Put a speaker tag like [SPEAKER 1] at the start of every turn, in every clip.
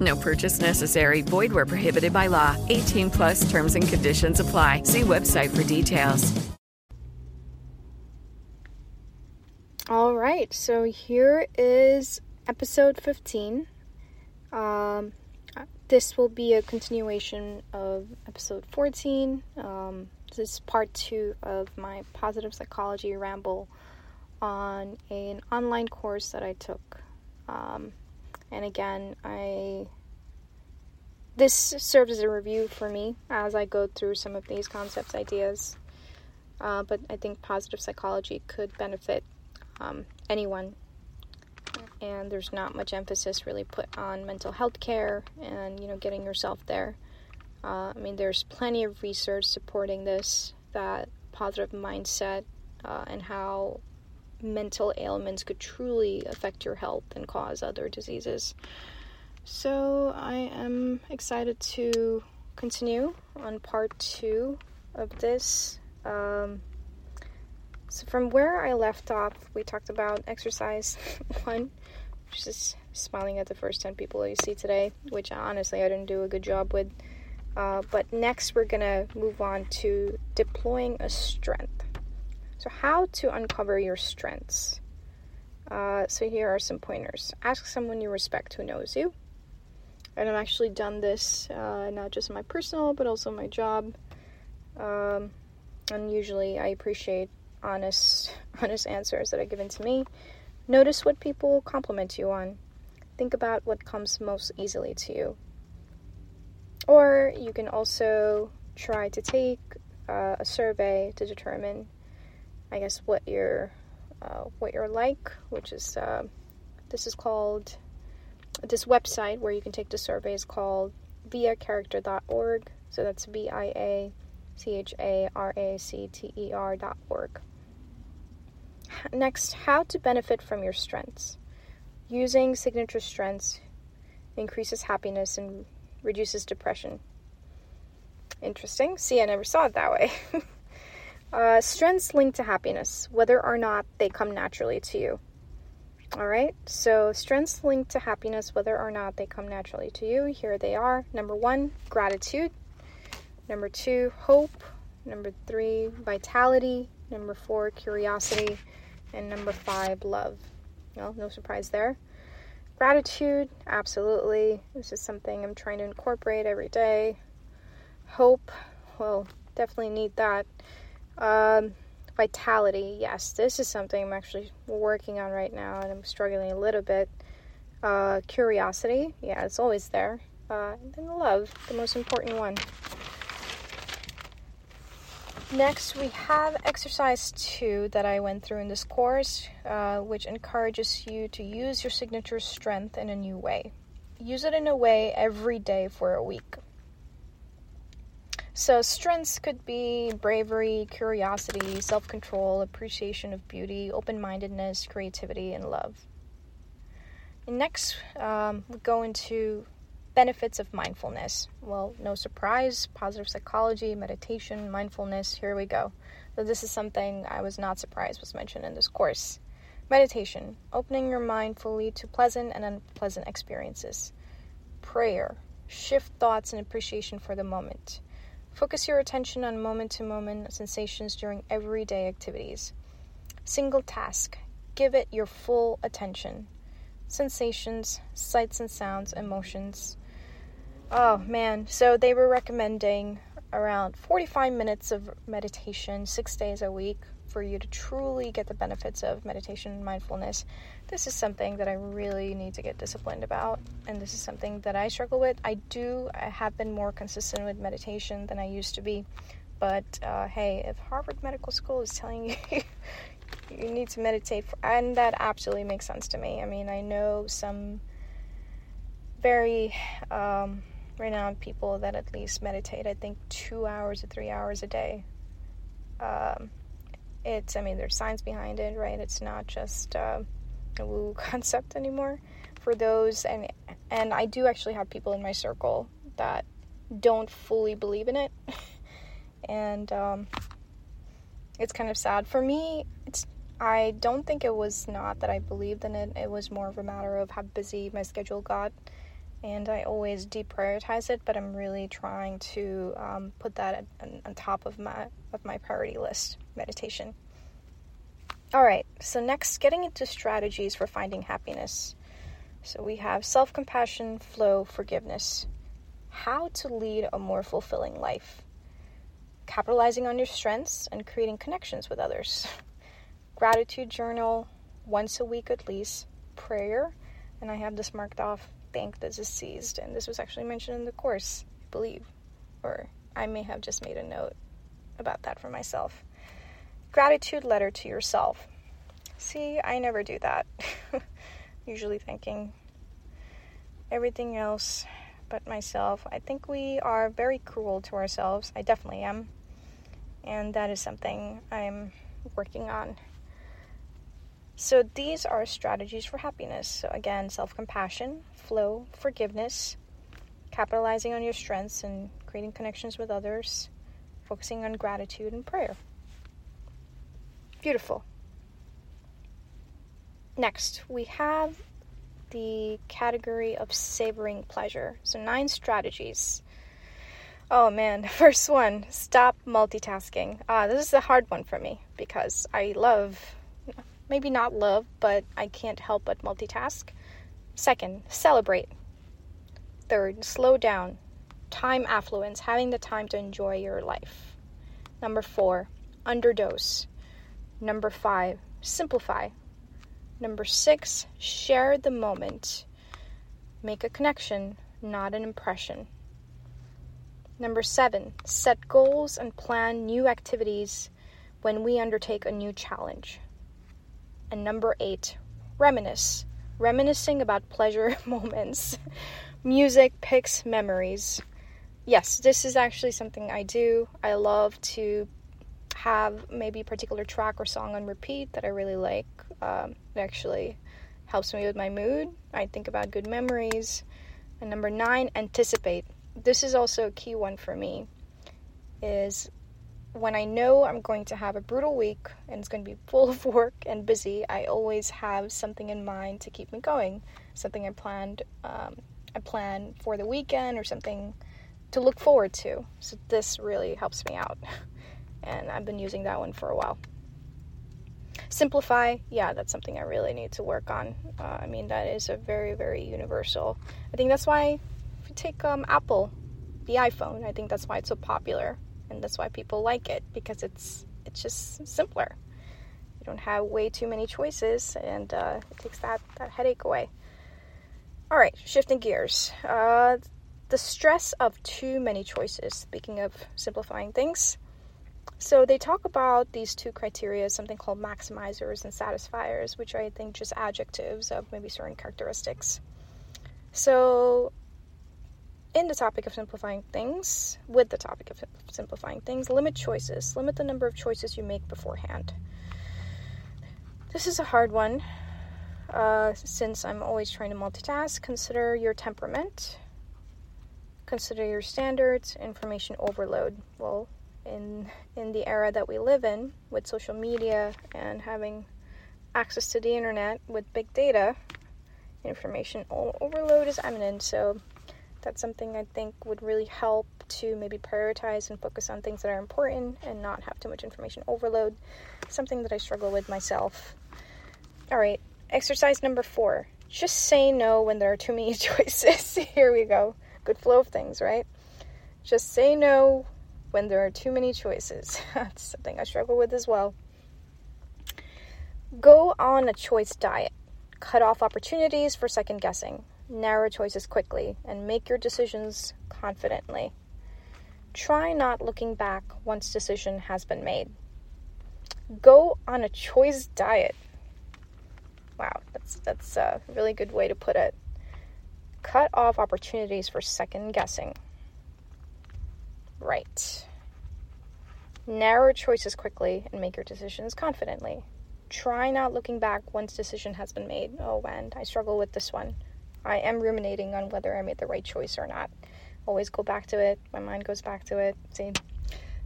[SPEAKER 1] No purchase necessary. Void where prohibited by law. 18 plus terms and conditions apply. See website for details.
[SPEAKER 2] All right, so here is episode 15. Um, this will be a continuation of episode 14. Um, this is part two of my positive psychology ramble on an online course that I took. Um, and again, I this serves as a review for me as I go through some of these concepts, ideas. Uh, but I think positive psychology could benefit um, anyone. And there's not much emphasis really put on mental health care and you know getting yourself there. Uh, I mean, there's plenty of research supporting this that positive mindset uh, and how mental ailments could truly affect your health and cause other diseases. So I am excited to continue on part two of this. Um, so from where I left off, we talked about exercise one, which is smiling at the first 10 people you see today, which honestly I didn't do a good job with. Uh, but next, we're gonna move on to deploying a strength. So, how to uncover your strengths. Uh, so, here are some pointers. Ask someone you respect who knows you. And I've actually done this uh, not just in my personal, but also my job. Um, and usually, I appreciate honest, honest answers that are given to me. Notice what people compliment you on. Think about what comes most easily to you. Or you can also try to take uh, a survey to determine I guess what you're uh, what you're like, which is uh, this is called this website where you can take the survey is called viacharacter.org. So that's V I A C H A R A C T E R.org. Next, how to benefit from your strengths. Using signature strengths increases happiness and reduces depression. Interesting. See, I never saw it that way. Uh, strengths linked to happiness, whether or not they come naturally to you. All right, so strengths linked to happiness, whether or not they come naturally to you. Here they are. Number one, gratitude. Number two, hope. Number three, vitality. Number four, curiosity. And number five, love. Well, no surprise there. Gratitude, absolutely. This is something I'm trying to incorporate every day. Hope, well, definitely need that. Um, vitality, yes, this is something I'm actually working on right now, and I'm struggling a little bit. Uh, curiosity, yeah, it's always there. Uh, and then love, the most important one. Next, we have exercise two that I went through in this course, uh, which encourages you to use your signature strength in a new way. Use it in a way every day for a week. So, strengths could be bravery, curiosity, self control, appreciation of beauty, open mindedness, creativity, and love. And next, um, we go into benefits of mindfulness. Well, no surprise, positive psychology, meditation, mindfulness, here we go. So, this is something I was not surprised was mentioned in this course. Meditation, opening your mind fully to pleasant and unpleasant experiences. Prayer, shift thoughts and appreciation for the moment Focus your attention on moment to moment sensations during everyday activities. Single task. Give it your full attention. Sensations, sights and sounds, emotions. Oh man, so they were recommending around 45 minutes of meditation six days a week for you to truly get the benefits of meditation and mindfulness. This is something that I really need to get disciplined about, and this is something that I struggle with. I do, I have been more consistent with meditation than I used to be, but uh, hey, if Harvard Medical School is telling you you need to meditate, for, and that absolutely makes sense to me. I mean, I know some very um, renowned people that at least meditate, I think, two hours or three hours a day. Um, it's, I mean, there's science behind it, right? It's not just uh, a woo concept anymore. For those, and and I do actually have people in my circle that don't fully believe in it, and um, it's kind of sad for me. It's I don't think it was not that I believed in it. It was more of a matter of how busy my schedule got and I always deprioritize it, but I'm really trying to um, put that on, on top of my of my priority list. Meditation. All right. So next, getting into strategies for finding happiness. So we have self compassion, flow, forgiveness. How to lead a more fulfilling life. Capitalizing on your strengths and creating connections with others. Gratitude journal once a week at least. Prayer, and I have this marked off thank the deceased. And this was actually mentioned in the course, I believe. Or I may have just made a note about that for myself. Gratitude letter to yourself. See, I never do that. Usually thanking everything else but myself. I think we are very cruel to ourselves. I definitely am. And that is something I'm working on so these are strategies for happiness. So again, self-compassion, flow, forgiveness, capitalizing on your strengths and creating connections with others, focusing on gratitude and prayer. Beautiful. Next, we have the category of savoring pleasure. So, nine strategies. Oh man, first one stop multitasking. Ah, this is a hard one for me because I love maybe not love, but I can't help but multitask. Second, celebrate. Third, slow down. Time affluence, having the time to enjoy your life. Number four, underdose. Number five, simplify. Number six, share the moment. Make a connection, not an impression. Number seven, set goals and plan new activities when we undertake a new challenge. And number eight, reminisce. Reminiscing about pleasure moments. Music picks memories. Yes, this is actually something I do. I love to have maybe a particular track or song on repeat that I really like. Um, it actually helps me with my mood. I think about good memories. And number nine, anticipate. This is also a key one for me. Is when I know I'm going to have a brutal week and it's going to be full of work and busy, I always have something in mind to keep me going. Something I planned, um, I plan for the weekend or something to look forward to. So this really helps me out, and I've been using that one for a while. Simplify, yeah, that's something I really need to work on. Uh, I mean, that is a very, very universal. I think that's why if you take um, Apple, the iPhone, I think that's why it's so popular and that's why people like it because it's it's just simpler. You don't have way too many choices, and uh, it takes that that headache away. All right, shifting gears. Uh, the stress of too many choices. Speaking of simplifying things, so they talk about these two criteria, something called maximizers and satisficers, which I think just adjectives of maybe certain characteristics. So in the topic of simplifying things, with the topic of simplifying things, limit choices. Limit the number of choices you make beforehand. This is a hard one uh, since I'm always trying to multitask. Consider your temperament, consider your standards, information overload. Well, in in the era that we live in with social media and having access to the internet with big data, information overload is eminent. So that's something I think would really help to maybe prioritize and focus on things that are important and not have too much information overload. Something that I struggle with myself. All right, exercise number four just say no when there are too many choices. Here we go. Good flow of things, right? Just say no when there are too many choices. That's something I struggle with as well. Go on a choice diet. Cut off opportunities for second guessing. Narrow choices quickly and make your decisions confidently. Try not looking back once decision has been made. Go on a choice diet. Wow, that's that's a really good way to put it. Cut off opportunities for second guessing. Right. Narrow choices quickly and make your decisions confidently. Try not looking back once decision has been made. Oh, and I struggle with this one. I am ruminating on whether I made the right choice or not. Always go back to it. My mind goes back to it. See,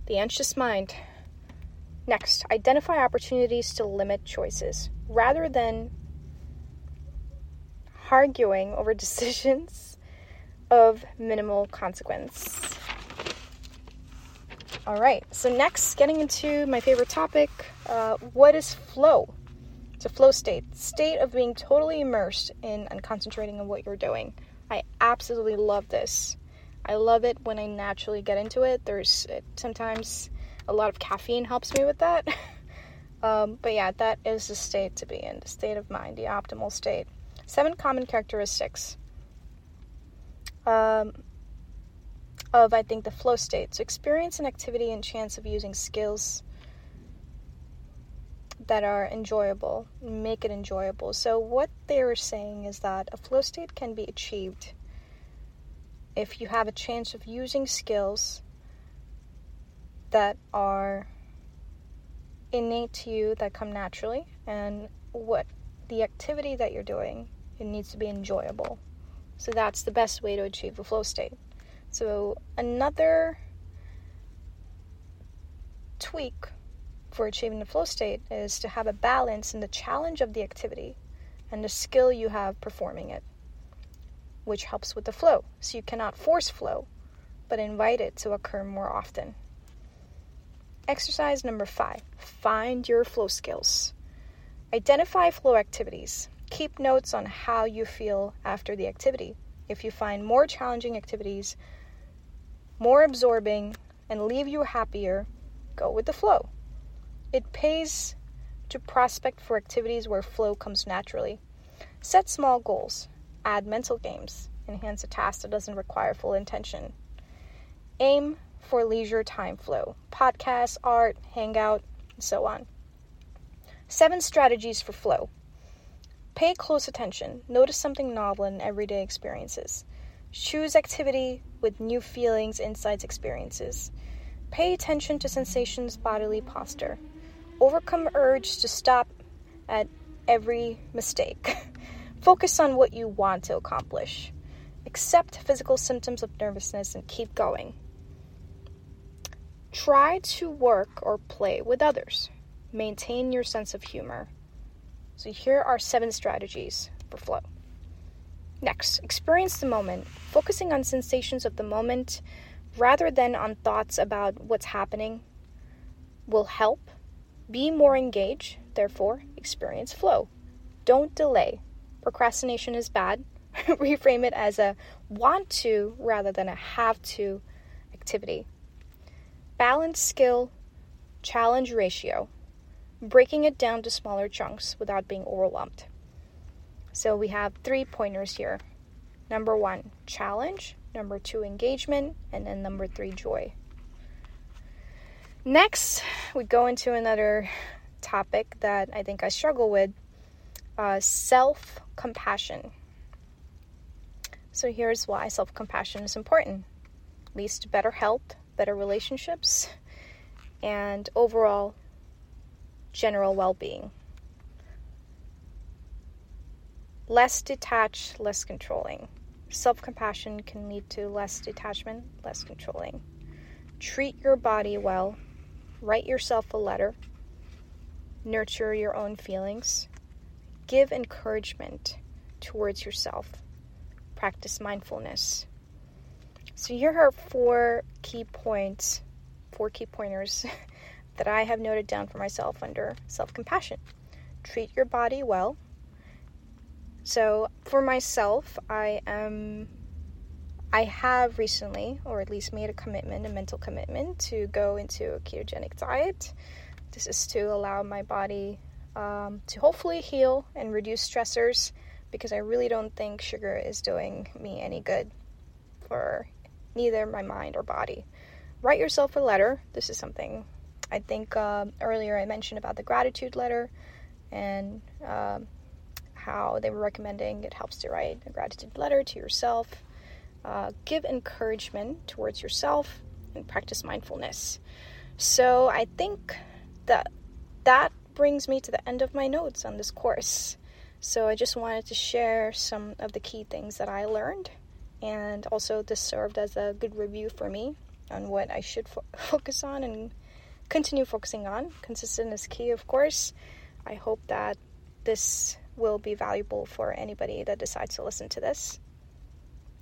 [SPEAKER 2] the anxious mind. Next, identify opportunities to limit choices rather than arguing over decisions of minimal consequence. All right, so next, getting into my favorite topic uh, what is flow? It's a flow state, state of being totally immersed in and concentrating on what you're doing. I absolutely love this. I love it when I naturally get into it. There's it, sometimes a lot of caffeine helps me with that. um, but yeah, that is the state to be in, the state of mind, the optimal state. Seven common characteristics. Um, of, I think, the flow state. So, experience an activity and chance of using skills that are enjoyable, make it enjoyable. So, what they're saying is that a flow state can be achieved if you have a chance of using skills that are innate to you, that come naturally, and what the activity that you're doing, it needs to be enjoyable. So, that's the best way to achieve a flow state. So, another tweak for achieving the flow state is to have a balance in the challenge of the activity and the skill you have performing it, which helps with the flow. So, you cannot force flow, but invite it to occur more often. Exercise number five find your flow skills. Identify flow activities. Keep notes on how you feel after the activity. If you find more challenging activities, more absorbing, and leave you happier, go with the flow. It pays to prospect for activities where flow comes naturally. Set small goals, add mental games, enhance a task that doesn't require full intention. Aim for leisure time flow, podcasts, art, hangout, and so on. Seven strategies for flow. Pay close attention. Notice something novel in everyday experiences. Choose activity with new feelings, insights, experiences. Pay attention to sensations, bodily posture. Overcome urge to stop at every mistake. Focus on what you want to accomplish. Accept physical symptoms of nervousness and keep going. Try to work or play with others. Maintain your sense of humor. So, here are seven strategies for flow. Next, experience the moment, focusing on sensations of the moment rather than on thoughts about what's happening will help. Be more engaged, therefore, experience flow. Don't delay. Procrastination is bad. Reframe it as a want to rather than a have to activity. Balance skill, challenge ratio, breaking it down to smaller chunks without being overwhelmed. So we have three pointers here. Number one, challenge. Number two, engagement. And then number three, joy. Next, we go into another topic that I think I struggle with uh, self compassion. So here's why self compassion is important leads to better health, better relationships, and overall general well being less detached, less controlling. Self compassion can lead to less detachment, less controlling. Treat your body well. Write yourself a letter. Nurture your own feelings. Give encouragement towards yourself. Practice mindfulness. So, here are four key points, four key pointers that I have noted down for myself under self compassion. Treat your body well so for myself, I am I have recently, or at least made a commitment, a mental commitment, to go into a ketogenic diet. This is to allow my body um, to hopefully heal and reduce stressors because I really don't think sugar is doing me any good for neither my mind or body. Write yourself a letter. This is something I think uh, earlier I mentioned about the gratitude letter and um, how they were recommending it helps to write a gratitude letter to yourself. Uh, give encouragement towards yourself and practice mindfulness. So I think that that brings me to the end of my notes on this course. So I just wanted to share some of the key things that I learned, and also this served as a good review for me on what I should fo- focus on and continue focusing on. Consistent is key, of course. I hope that this will be valuable for anybody that decides to listen to this.